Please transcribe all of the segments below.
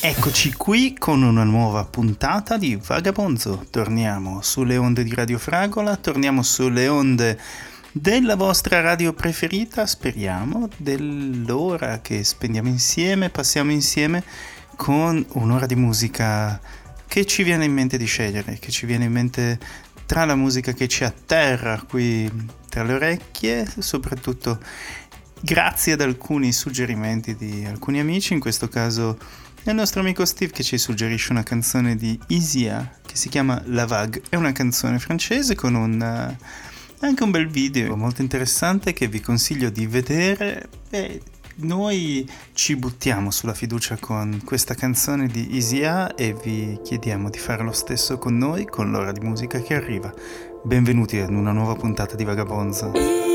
Eccoci qui con una nuova puntata di Vagabonzo. Torniamo sulle onde di Radio Fragola, torniamo sulle onde della vostra radio preferita, speriamo, dell'ora che spendiamo insieme, passiamo insieme con un'ora di musica che ci viene in mente di scegliere, che ci viene in mente tra la musica che ci atterra qui tra le orecchie, soprattutto grazie ad alcuni suggerimenti di alcuni amici, in questo caso il nostro amico Steve che ci suggerisce una canzone di Isia che si chiama La Vague, è una canzone francese con un, uh, anche un bel video molto interessante che vi consiglio di vedere. E noi ci buttiamo sulla fiducia con questa canzone di Isia e vi chiediamo di fare lo stesso con noi con l'ora di musica che arriva. Benvenuti ad una nuova puntata di Vagabonza.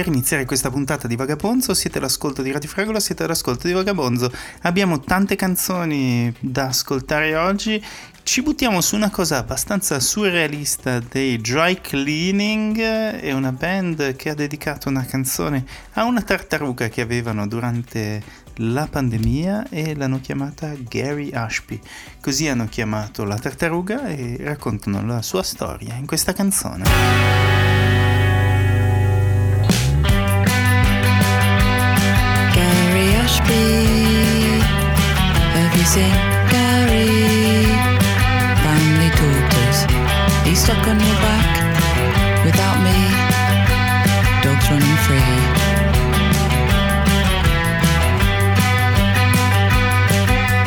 Per iniziare questa puntata di Vagabonzo. Siete all'ascolto di Radio Fragola, siete all'ascolto di Vagabonzo. Abbiamo tante canzoni da ascoltare oggi ci buttiamo su una cosa abbastanza surrealista dei Dry Cleaning, è una band che ha dedicato una canzone a una tartaruga che avevano durante la pandemia e l'hanno chiamata Gary Ashby. Così hanno chiamato la tartaruga e raccontano la sua storia in questa canzone. Gary? Family he's stuck on your back without me. Dogs running free.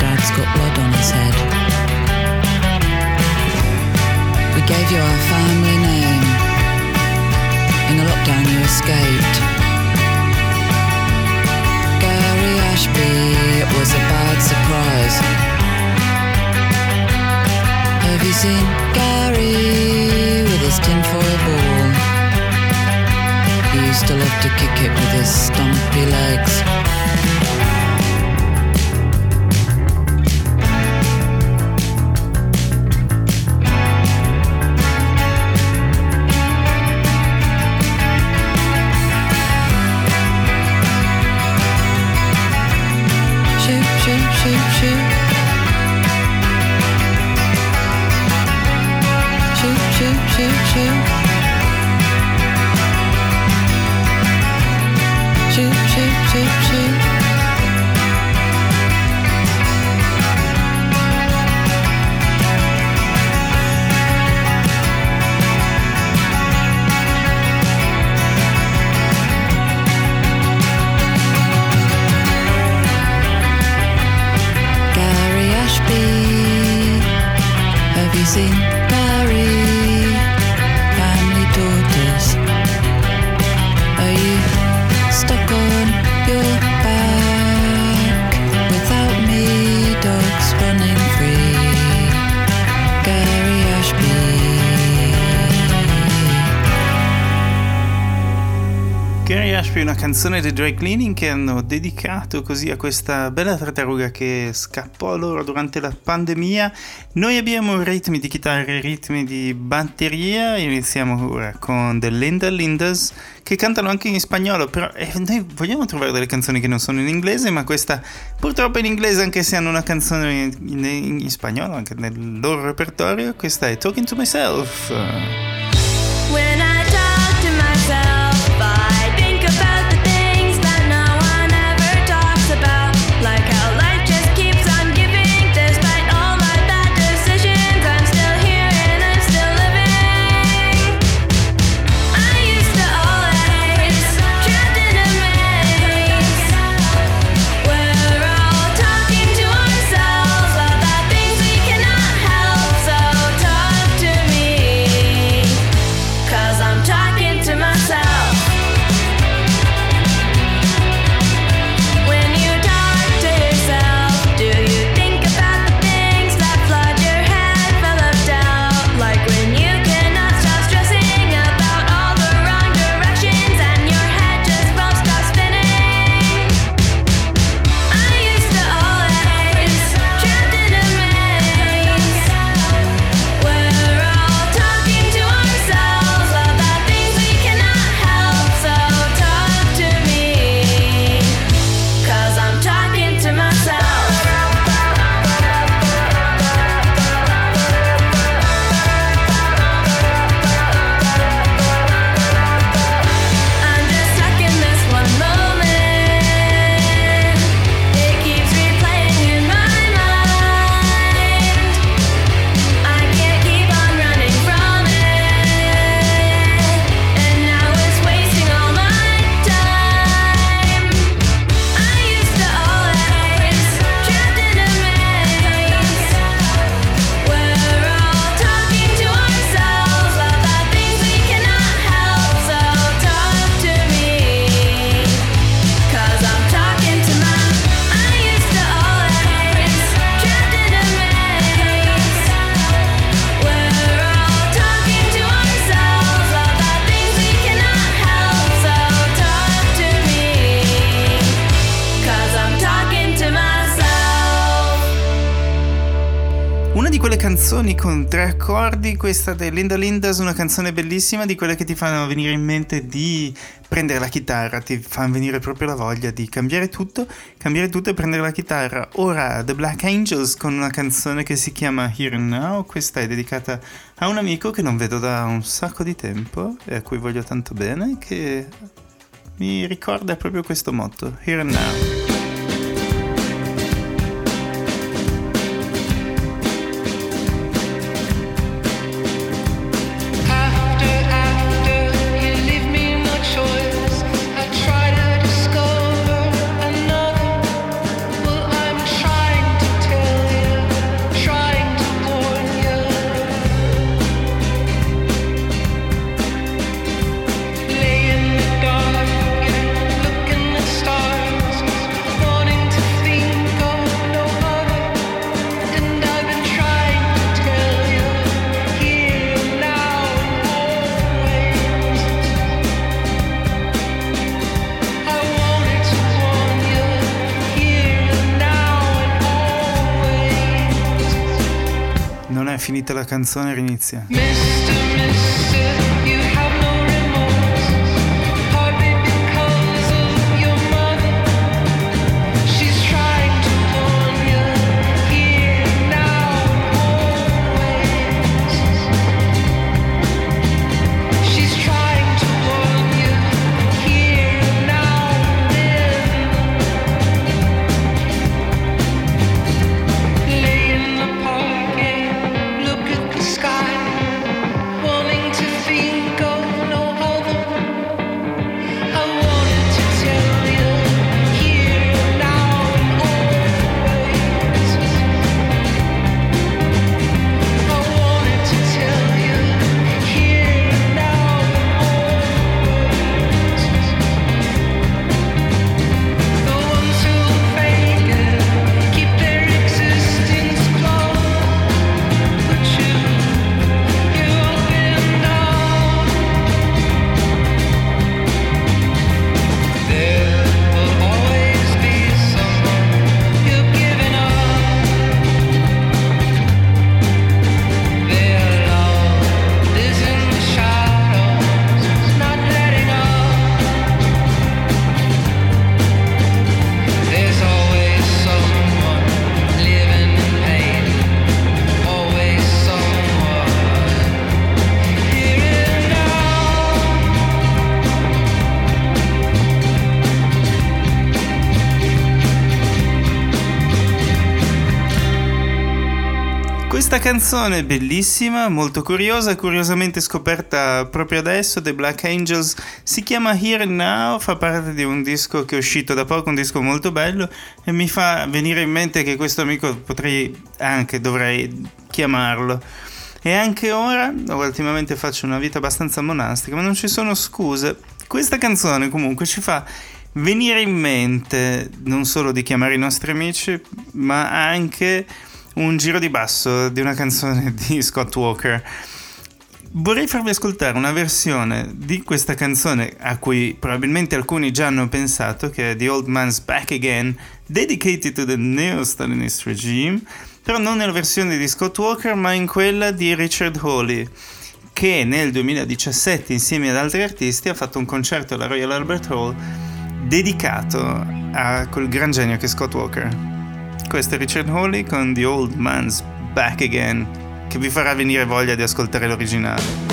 Dad's got blood on his head. We gave you our family name. In the lockdown, you escaped. Was a bad surprise. Have you seen Gary with his tinfoil ball? He used to love to kick it with his stumpy legs. Canzone dei Dry Cleaning che hanno dedicato così a questa bella tartaruga che scappò loro durante la pandemia. Noi abbiamo ritmi di chitarra e ritmi di batteria. Iniziamo ora con The Linda Lindas che cantano anche in spagnolo, però eh, noi vogliamo trovare delle canzoni che non sono in inglese, ma questa purtroppo è in inglese anche se hanno una canzone in, in, in spagnolo anche nel loro repertorio. Questa è Talking to Myself. Canzoni con tre accordi, questa è Linda Lindas, una canzone bellissima di quelle che ti fanno venire in mente di prendere la chitarra, ti fanno venire proprio la voglia di cambiare tutto, cambiare tutto e prendere la chitarra. Ora The Black Angels con una canzone che si chiama Here and Now, questa è dedicata a un amico che non vedo da un sacco di tempo e a cui voglio tanto bene, che mi ricorda proprio questo motto, Here and Now. Canzone rinizia. Mister, mister. Canzone bellissima, molto curiosa, curiosamente scoperta proprio adesso, The Black Angels, si chiama Here and Now, fa parte di un disco che è uscito da poco, un disco molto bello e mi fa venire in mente che questo amico potrei anche, dovrei chiamarlo. E anche ora, ultimamente faccio una vita abbastanza monastica, ma non ci sono scuse. Questa canzone comunque ci fa venire in mente non solo di chiamare i nostri amici, ma anche un giro di basso di una canzone di Scott Walker. Vorrei farvi ascoltare una versione di questa canzone a cui probabilmente alcuni già hanno pensato, che è The Old Man's Back Again, dedicated to the neo-Stalinist regime, però non nella versione di Scott Walker, ma in quella di Richard Hawley, che nel 2017 insieme ad altri artisti ha fatto un concerto alla Royal Albert Hall dedicato a quel gran genio che è Scott Walker. Questo è Richard Hawley con The Old Man's Back Again, che vi farà venire voglia di ascoltare l'originale.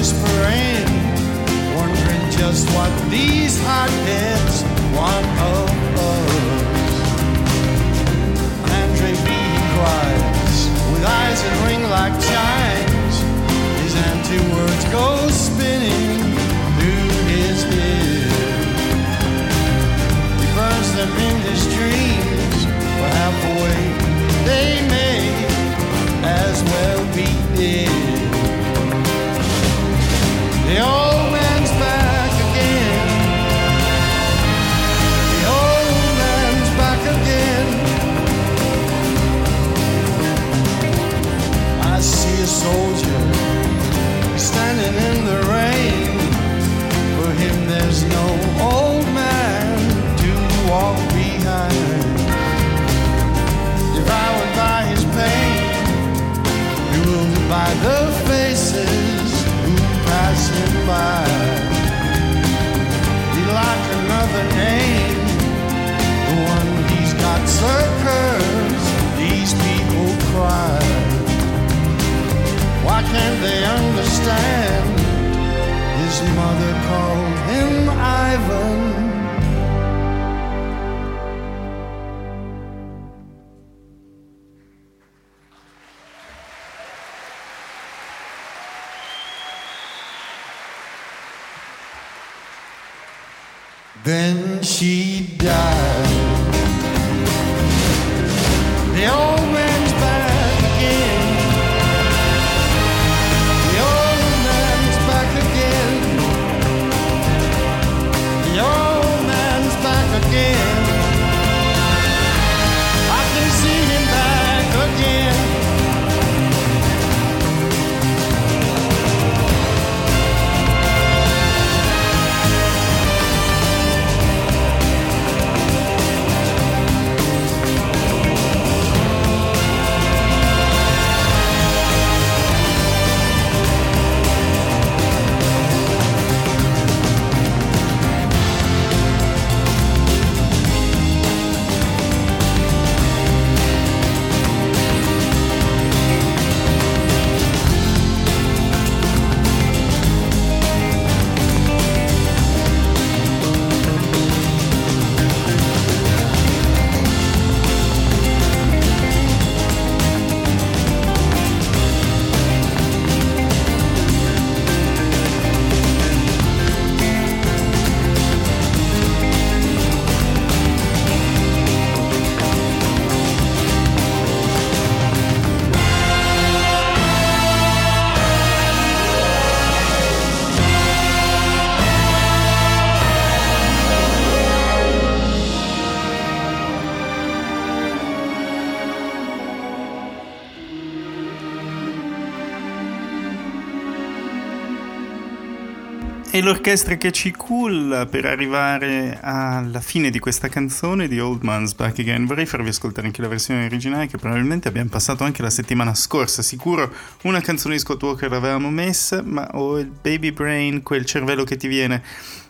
Whispering, wondering just what these hotheads want of us. Andre Bean cries, with eyes that ring like chimes. His empty words go spinning through his head. He burns them in his dreams, but halfway they may as well be dead. Like another name, the one he's got. These people cry. Why can't they understand? His mother called him Ivan. Then she l'orchestra che ci culla per arrivare alla fine di questa canzone di Old Man's Back Again. Vorrei farvi ascoltare anche la versione originale che probabilmente abbiamo passato anche la settimana scorsa. Sicuro una canzone di Scott Walker l'avevamo messa, ma ho il baby brain, quel cervello che ti viene,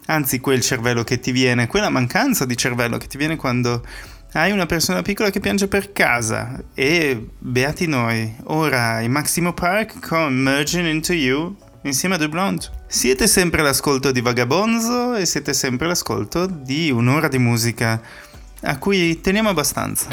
anzi quel cervello che ti viene, quella mancanza di cervello che ti viene quando hai una persona piccola che piange per casa e beati noi. Ora in Maximo Park con Merging Into You insieme a The Blonde. Siete sempre all'ascolto di Vagabonzo e siete sempre all'ascolto di un'ora di musica a cui teniamo abbastanza.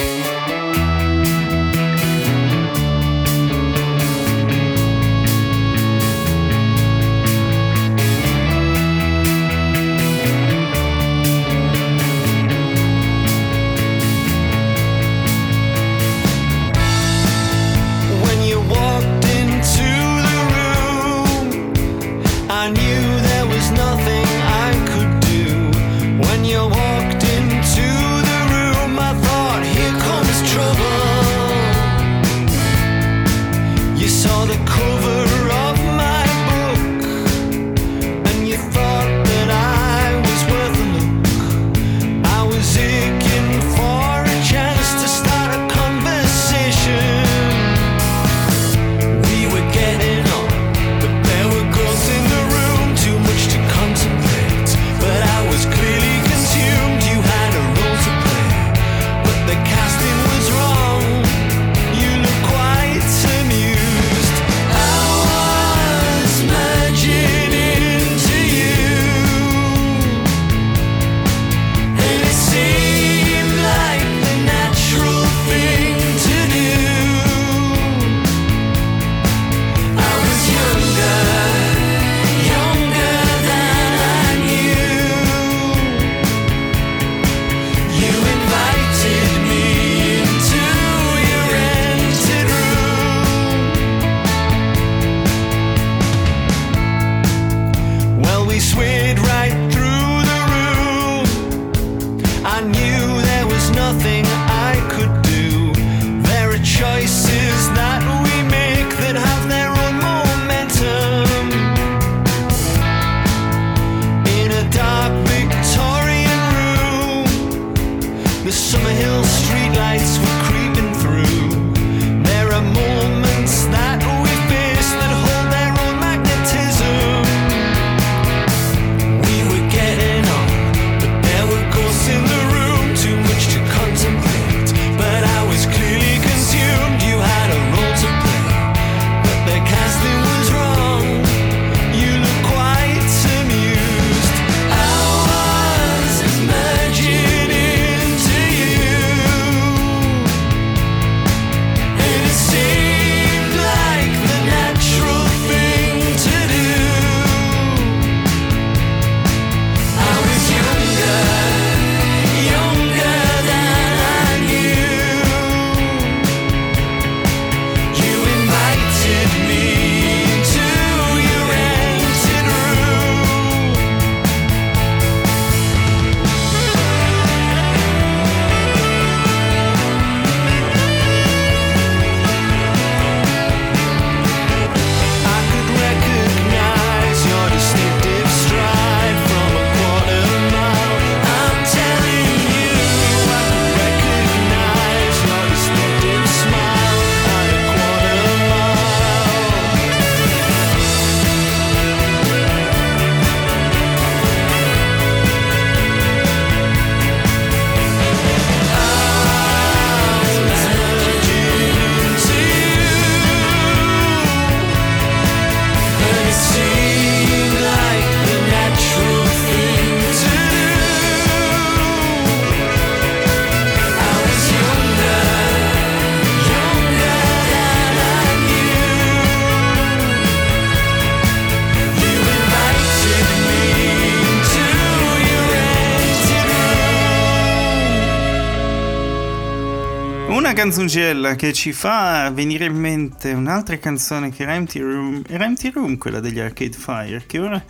Canzoncella che ci fa venire in mente un'altra canzone che era Empty Room, era Empty Room quella degli Arcade Fire, che ora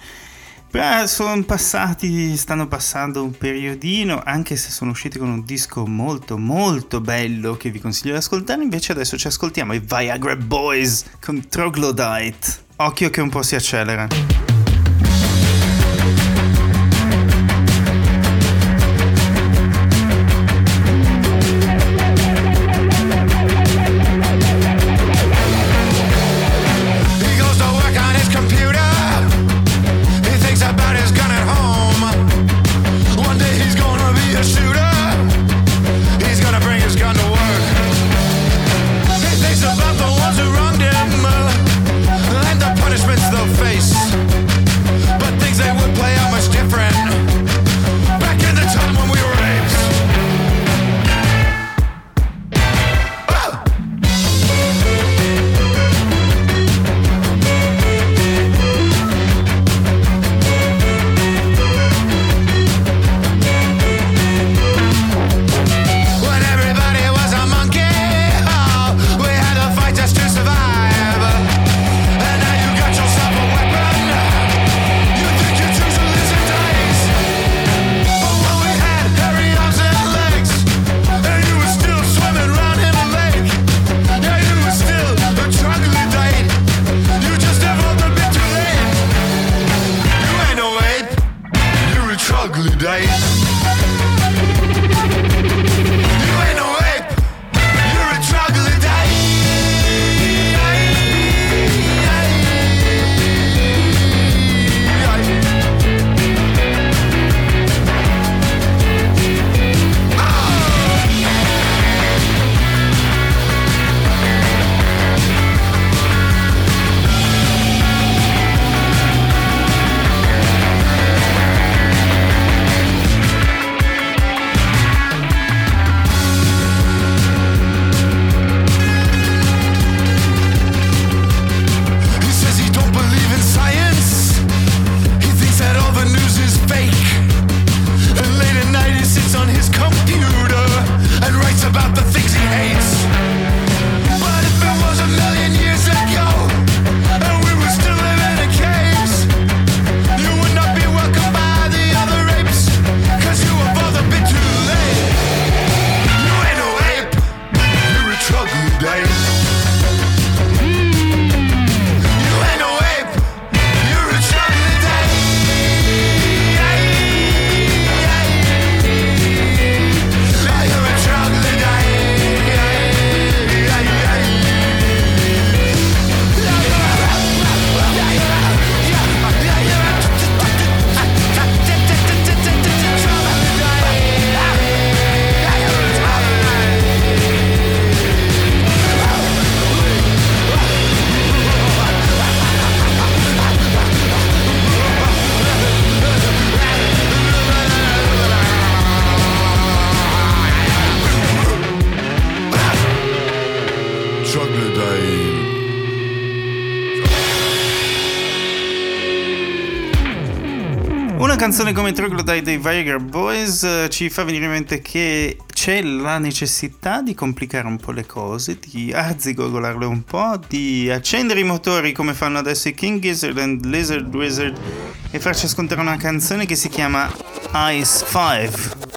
sono passati, stanno passando un periodino, anche se sono usciti con un disco molto molto bello che vi consiglio di ascoltare, invece adesso ci ascoltiamo i Viagra Boys con Troglodyte. Occhio che un po' si accelera. Canzone come Troglodyte dei Viagra Boys eh, ci fa venire in mente che c'è la necessità di complicare un po' le cose, di arzigogolarle un po', di accendere i motori come fanno adesso i King Gizzard and Lizard Wizard e farci ascoltare una canzone che si chiama Ice 5,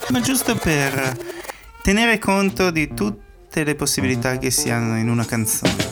ma giusto per tenere conto di tutte le possibilità che si hanno in una canzone.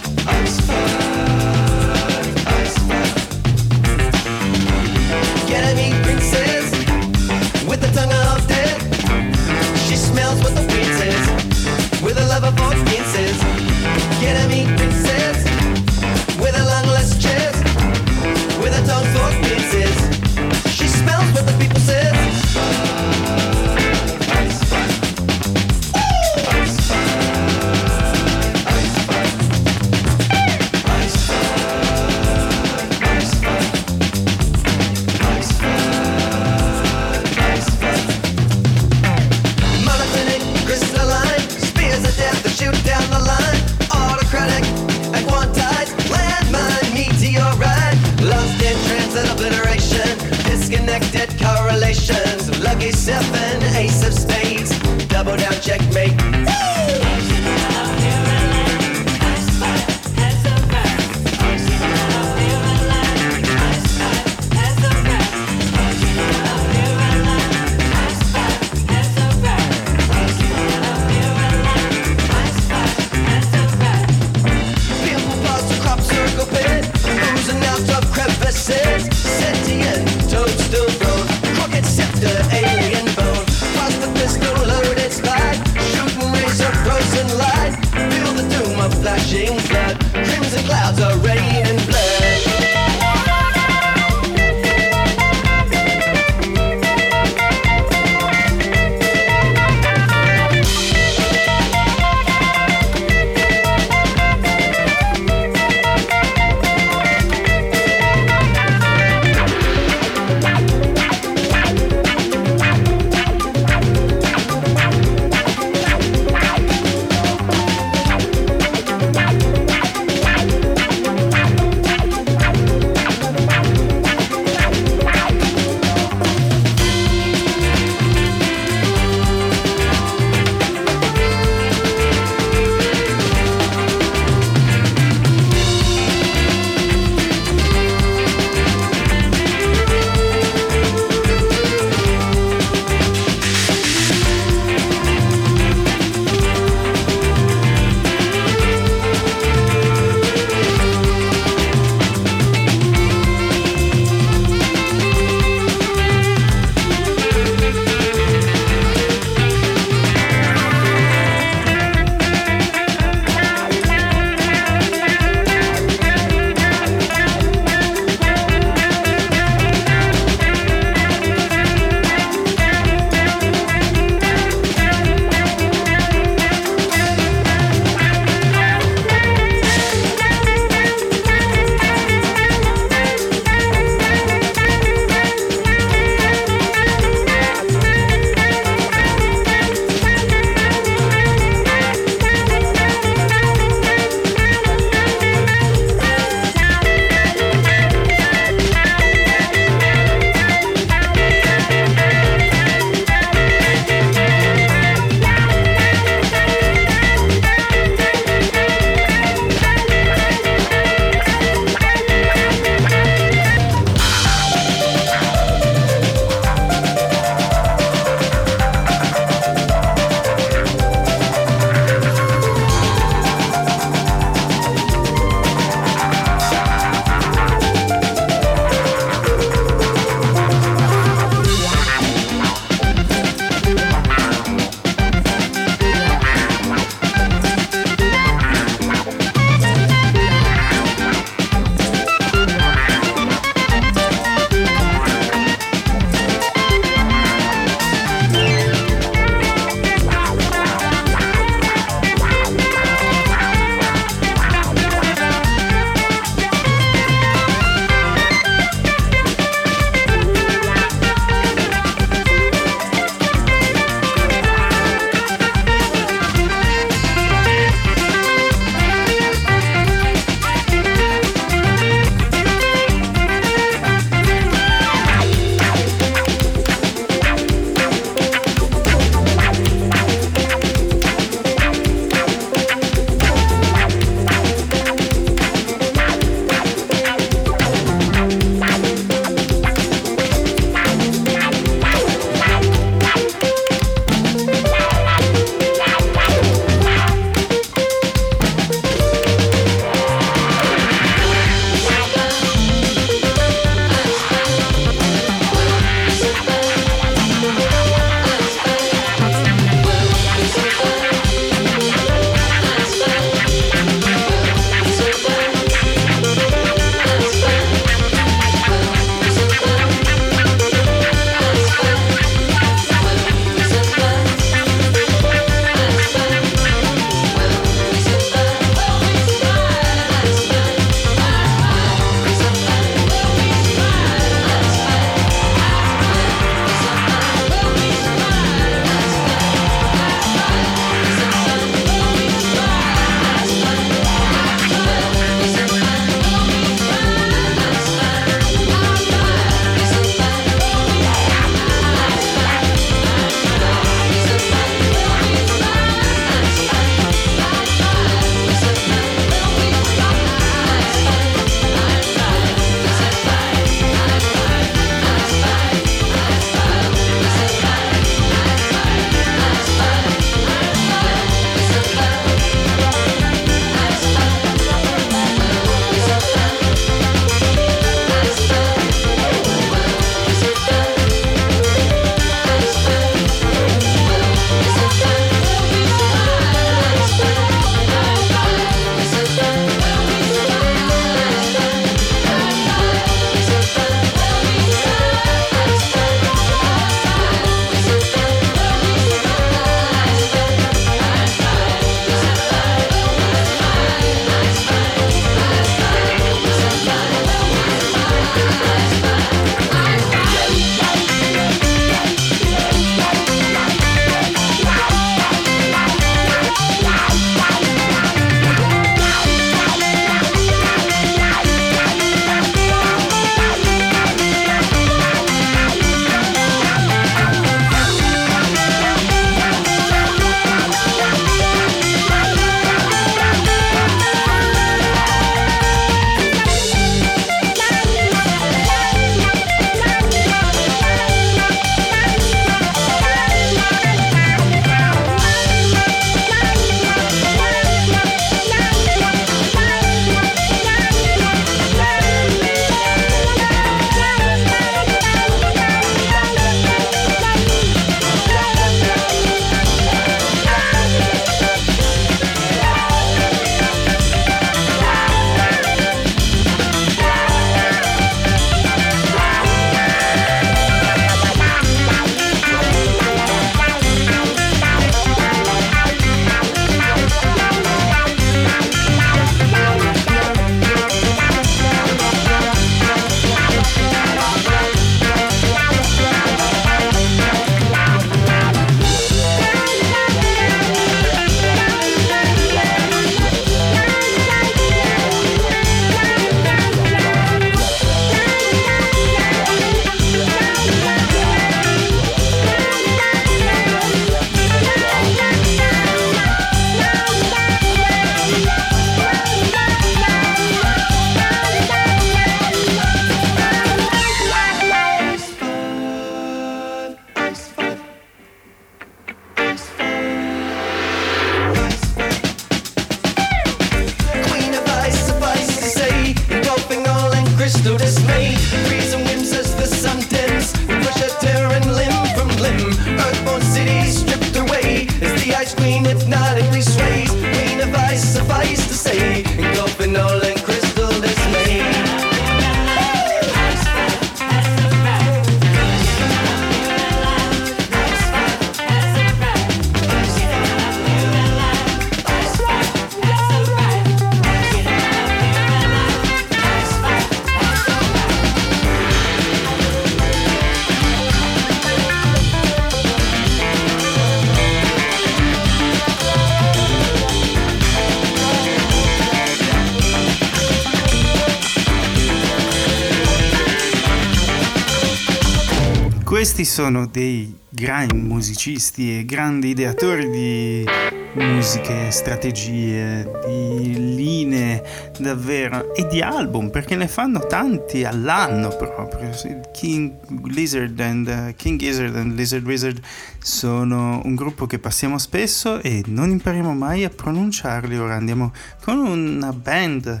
Sono dei grandi musicisti e grandi ideatori di musiche, strategie, di linee davvero e di album perché ne fanno tanti all'anno proprio. King Lizard and uh, King Gizzard and Lizard Wizard sono un gruppo che passiamo spesso e non impariamo mai a pronunciarli. Ora andiamo con una band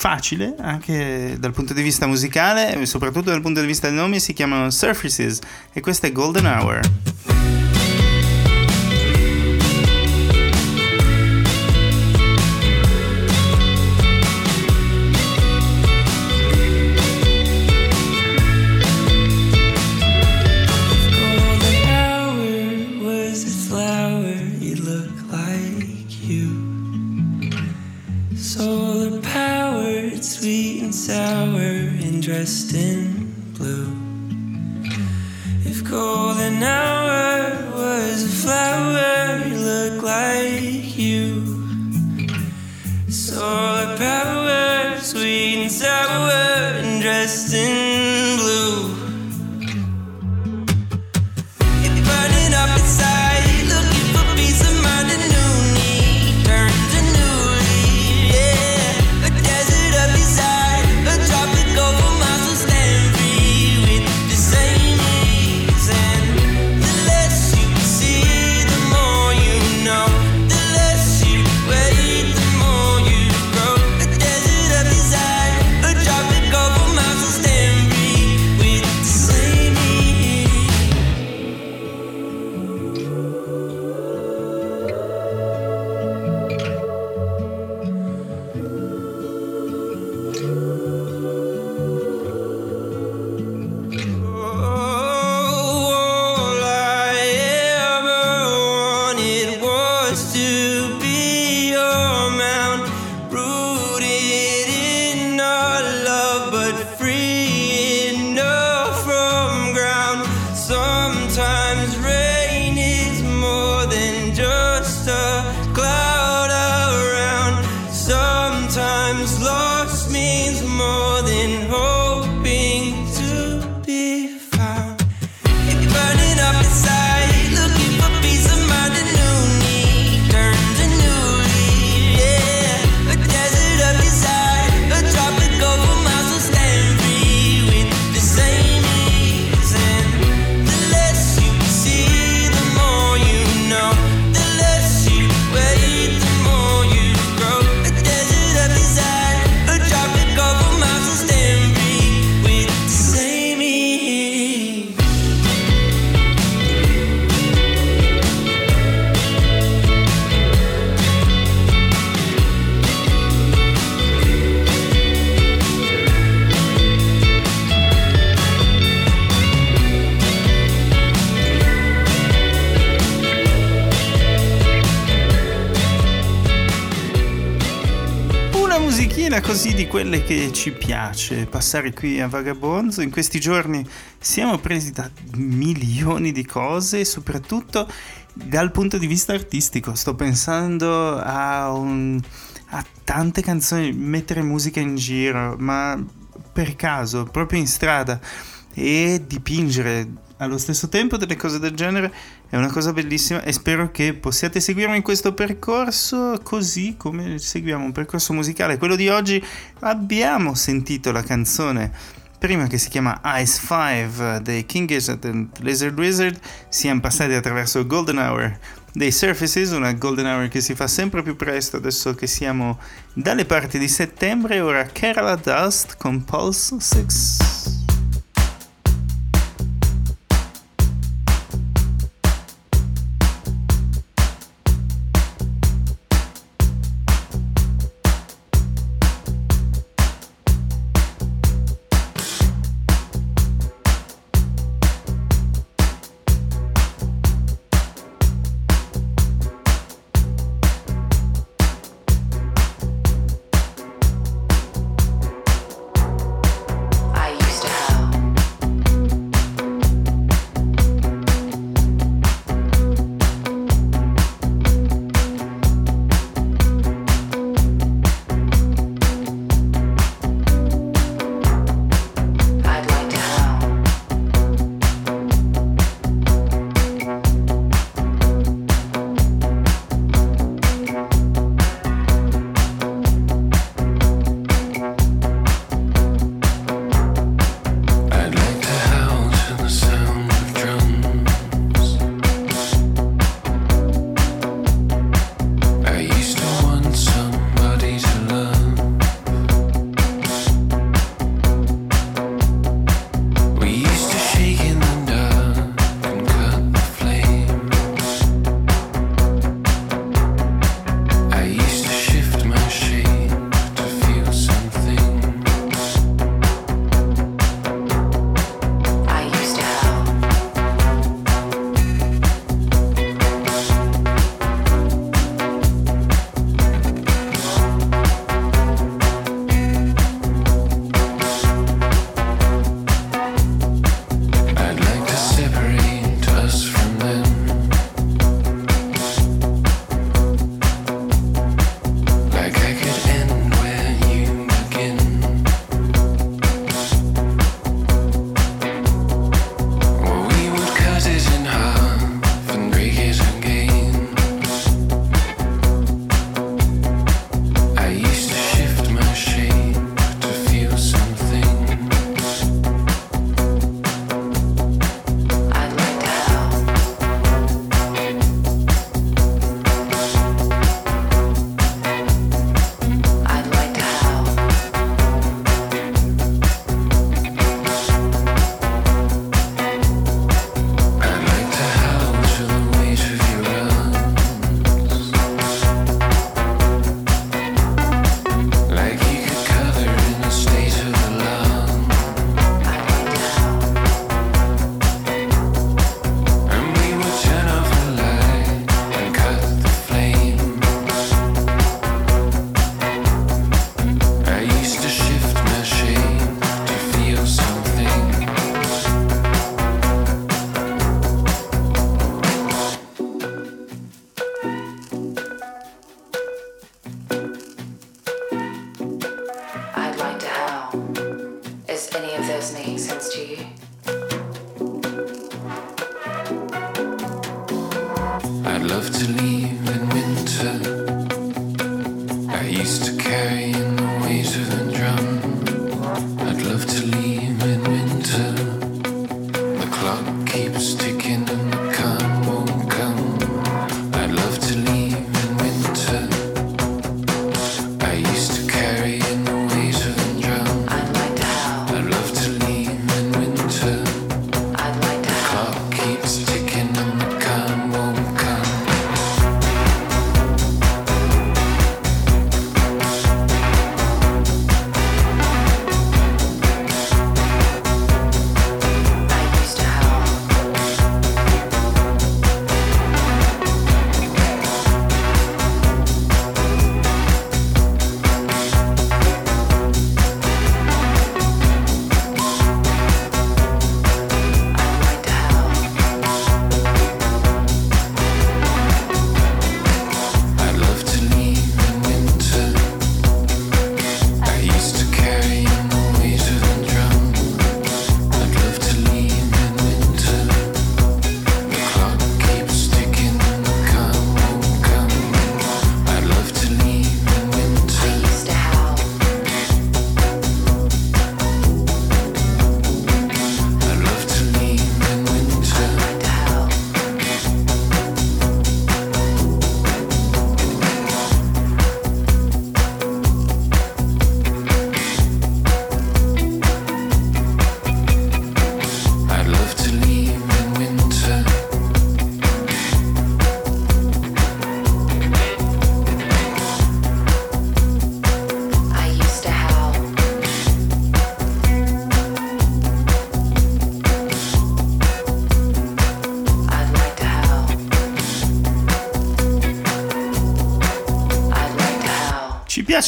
facile anche dal punto di vista musicale e soprattutto dal punto di vista del nome si chiamano Surfaces e questa è Golden Hour. Dressed in blue. If golden hour was a flower, you look like you. Solar powered, sweet and sour, and dressed in così di quelle che ci piace passare qui a Vagabonzo. In questi giorni siamo presi da milioni di cose, soprattutto dal punto di vista artistico. Sto pensando a, un- a tante canzoni, mettere musica in giro, ma per caso, proprio in strada, e dipingere allo stesso tempo delle cose del genere è una cosa bellissima e spero che possiate seguirmi in questo percorso così come seguiamo un percorso musicale. Quello di oggi abbiamo sentito la canzone prima che si chiama Ice 5 dei King Gizzard and Lizard Wizard, siamo passati attraverso Golden Hour dei Surfaces, una Golden Hour che si fa sempre più presto adesso che siamo dalle parti di settembre, ora Kerala Dust con Pulse 6.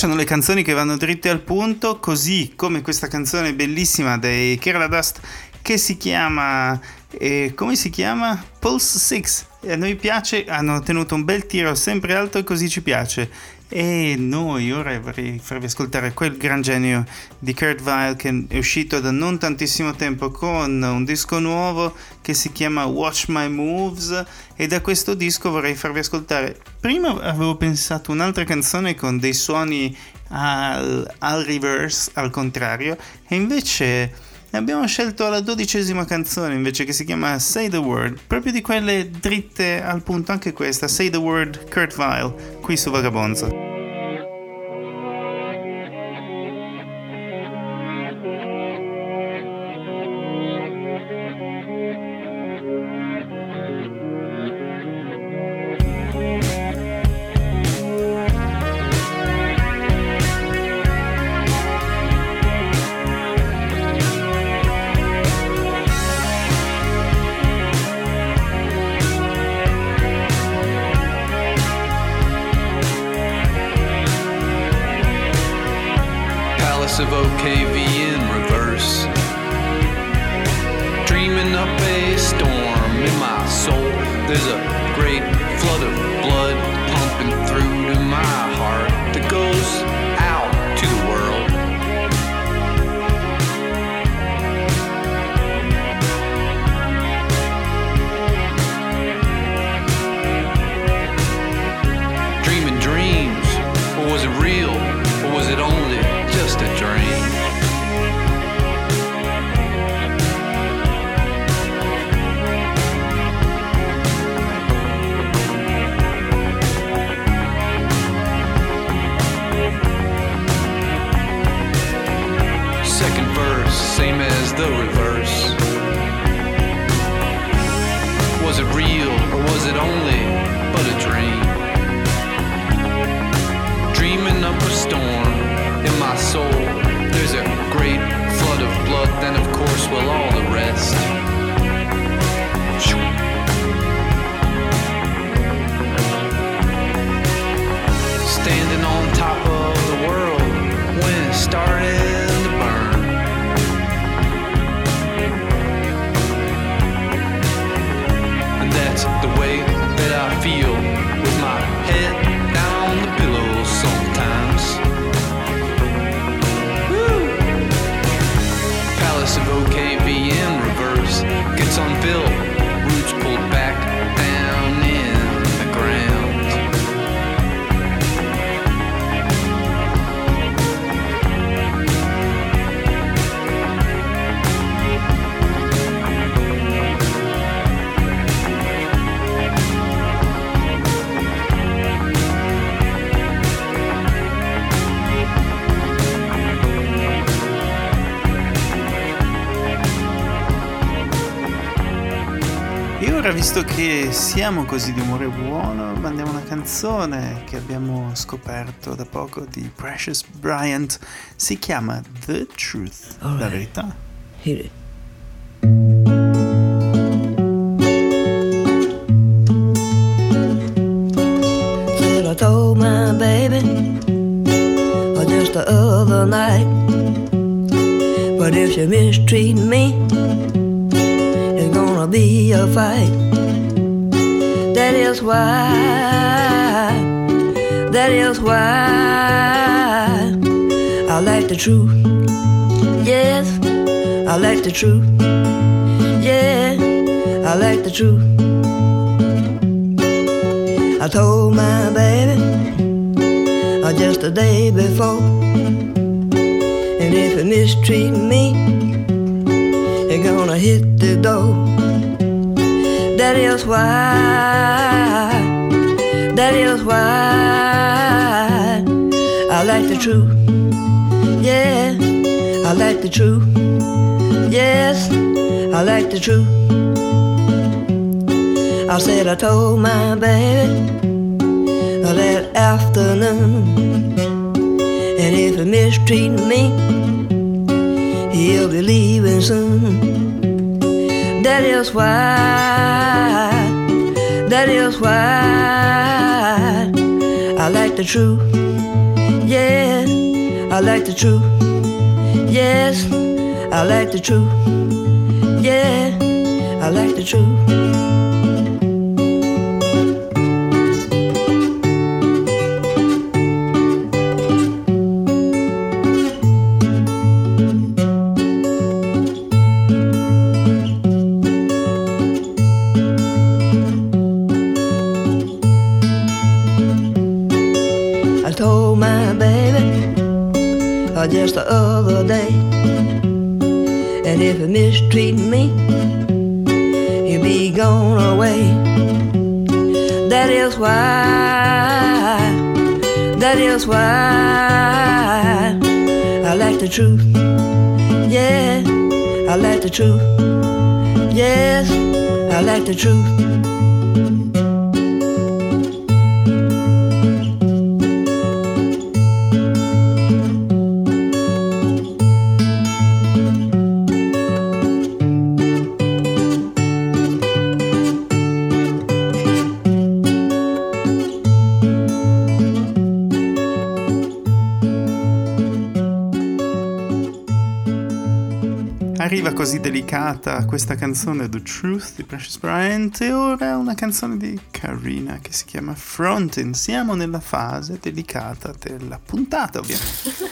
Piacciono le canzoni che vanno dritte al punto, così come questa canzone bellissima dei Kerala Dust che si chiama... eh, come si chiama? Pulse 6. E a noi piace, hanno tenuto un bel tiro sempre alto e così ci piace. E noi ora vorrei farvi ascoltare quel gran genio di Kurt Weill che è uscito da non tantissimo tempo con un disco nuovo che si chiama Watch My Moves e da questo disco vorrei farvi ascoltare. Prima avevo pensato un'altra canzone con dei suoni al, al reverse, al contrario, e invece abbiamo scelto la dodicesima canzone invece che si chiama Say the Word, proprio di quelle dritte al punto anche questa, Say the Word Kurt Weill, qui su Vagabonzo. Of OKV in reverse. Dreaming up a storm in my soul. There's a great flood of blood pumping through to my heart that goes alone. Visto che siamo così di umore buono, mandiamo una canzone che abbiamo scoperto da poco di Precious Bryant. Si chiama The Truth, la Alright. verità. Hit it. I told my baby just the other night. But if she mistreat me, it's gonna be a fight. Why, that is why I like the truth. Yes, I like the truth. Yeah, I like the truth. I told my baby uh, just the day before. And if it mistreat me, you're gonna hit the door. That is why, that is why I like the truth. Yeah, I like the truth. Yes, I like the truth. I said I told my baby that afternoon. And if he mistreat me, he'll be leaving soon. That is why, that is why I like the truth. Yeah, I like the truth. Yes, I like the truth. Yeah, I like the truth. Just the other day. And if he mistreat me, he'll be gone away. That is why, that is why I like the truth. Yeah, I like the truth. Yes, I like the truth. Così delicata questa canzone The Truth di Precious Bryant e ora una canzone di Karina che si chiama Frontin. Siamo nella fase delicata della puntata ovviamente.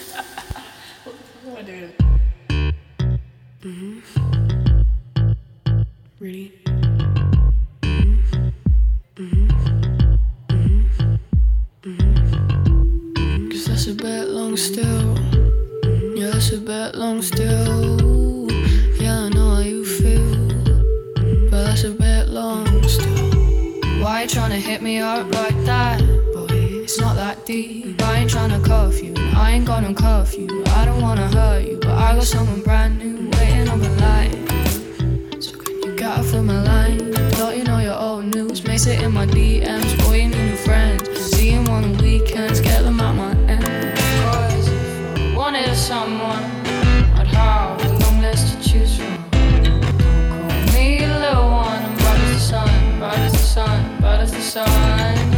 deep. I ain't tryna cuff you. I ain't gonna cuff you. I don't wanna hurt you. But I got someone brand new waiting on the line. So can you off of my line? Thought you know your old news. Makes it in my DMs. Boy, you need new friends. See him on the weekends. Get them out my end. Cause if I wanted someone, I'd have a long list to choose from. Don't call me a one. Bright as the sun, bright as the sun, bright as the sun.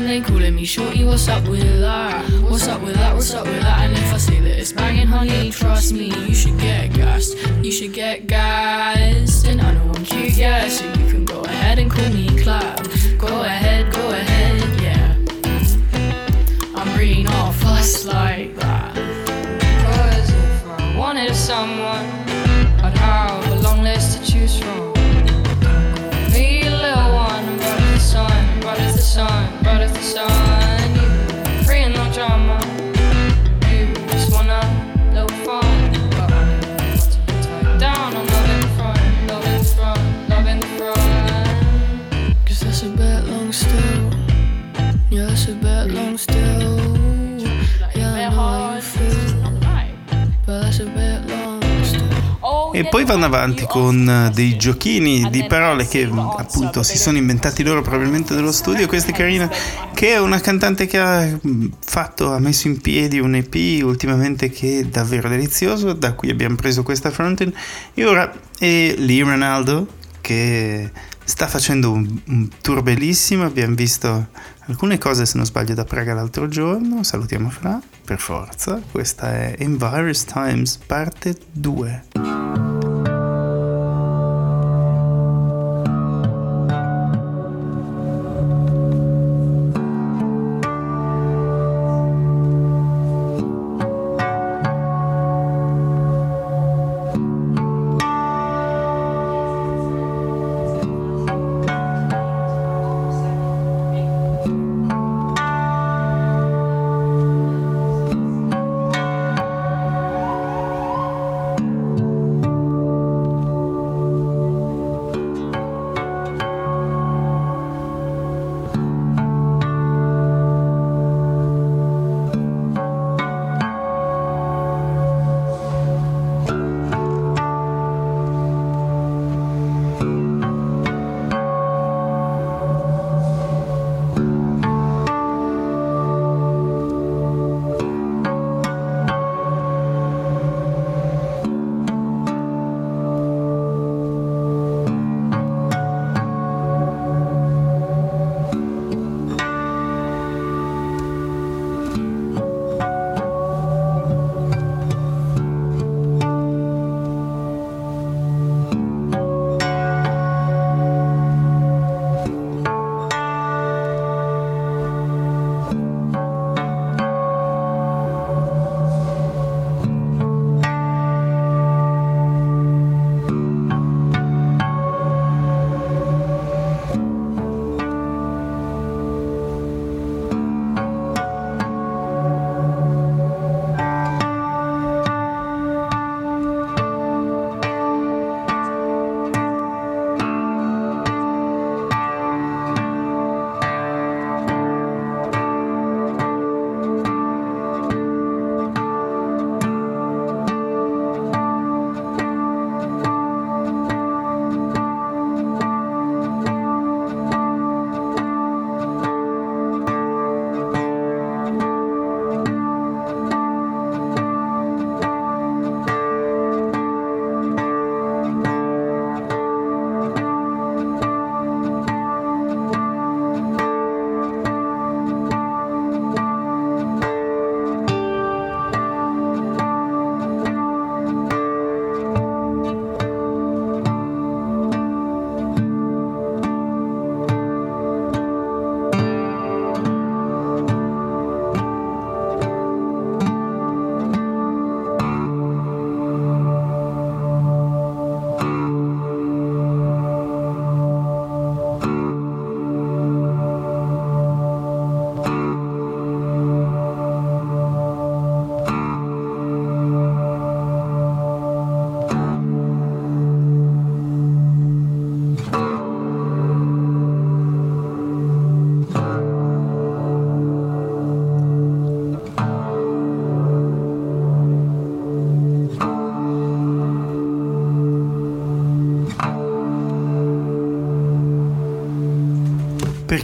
Then they calling me shorty. What's up with that? What's up with that? What's up with that? And if I say that it's banging, honey, trust me, you should get gassed. You should get gassed. And I know I'm cute, yeah, so you can go ahead and call me clap. Go ahead, go ahead, yeah. I'm really not fussed like that. Cause if I wanted someone, I'd have a long list to choose from. star. Poi vanno avanti con eh, dei giochini di parole che appunto si sono inventati loro probabilmente nello studio. Questa è Carina, che è una cantante che ha mm, fatto, ha messo in piedi un EP ultimamente che è davvero delizioso, da cui abbiamo preso questa frontend. E ora è Lee Ronaldo che sta facendo un, un tour bellissimo. Abbiamo visto alcune cose, se non sbaglio, da Praga l'altro giorno. Salutiamo Fra, per forza. Questa è In Virus Times, parte 2.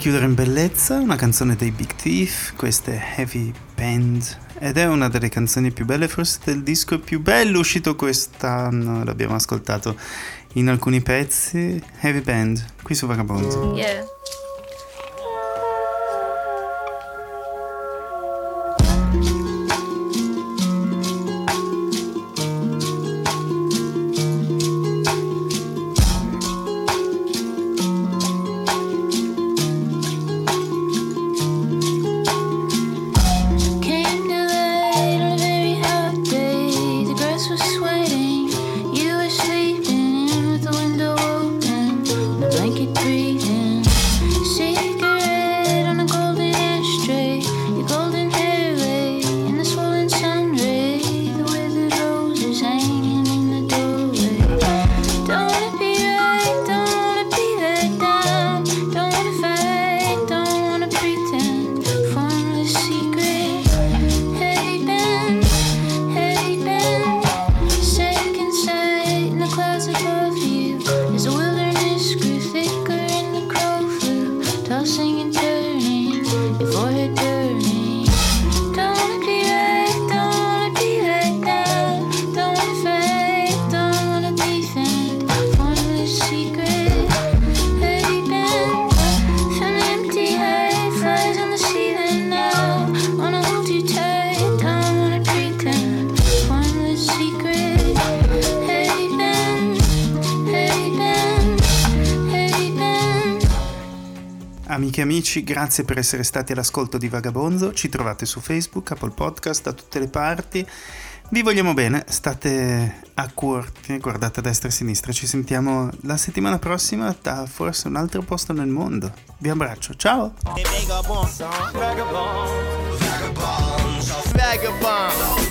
Chiudere in bellezza, una canzone dei Big Thief, questa è Heavy Band ed è una delle canzoni più belle, forse del disco più bello uscito quest'anno, l'abbiamo ascoltato in alcuni pezzi. Heavy Band, qui su Vagabonzo. Yeah. Amici, grazie per essere stati all'ascolto di Vagabonzo. Ci trovate su Facebook, Apple Podcast, da tutte le parti. Vi vogliamo bene, state a cuore, guardate a destra e a sinistra. Ci sentiamo la settimana prossima da forse un altro posto nel mondo. Vi abbraccio, ciao! Vagabonds, vagabonds, vagabonds.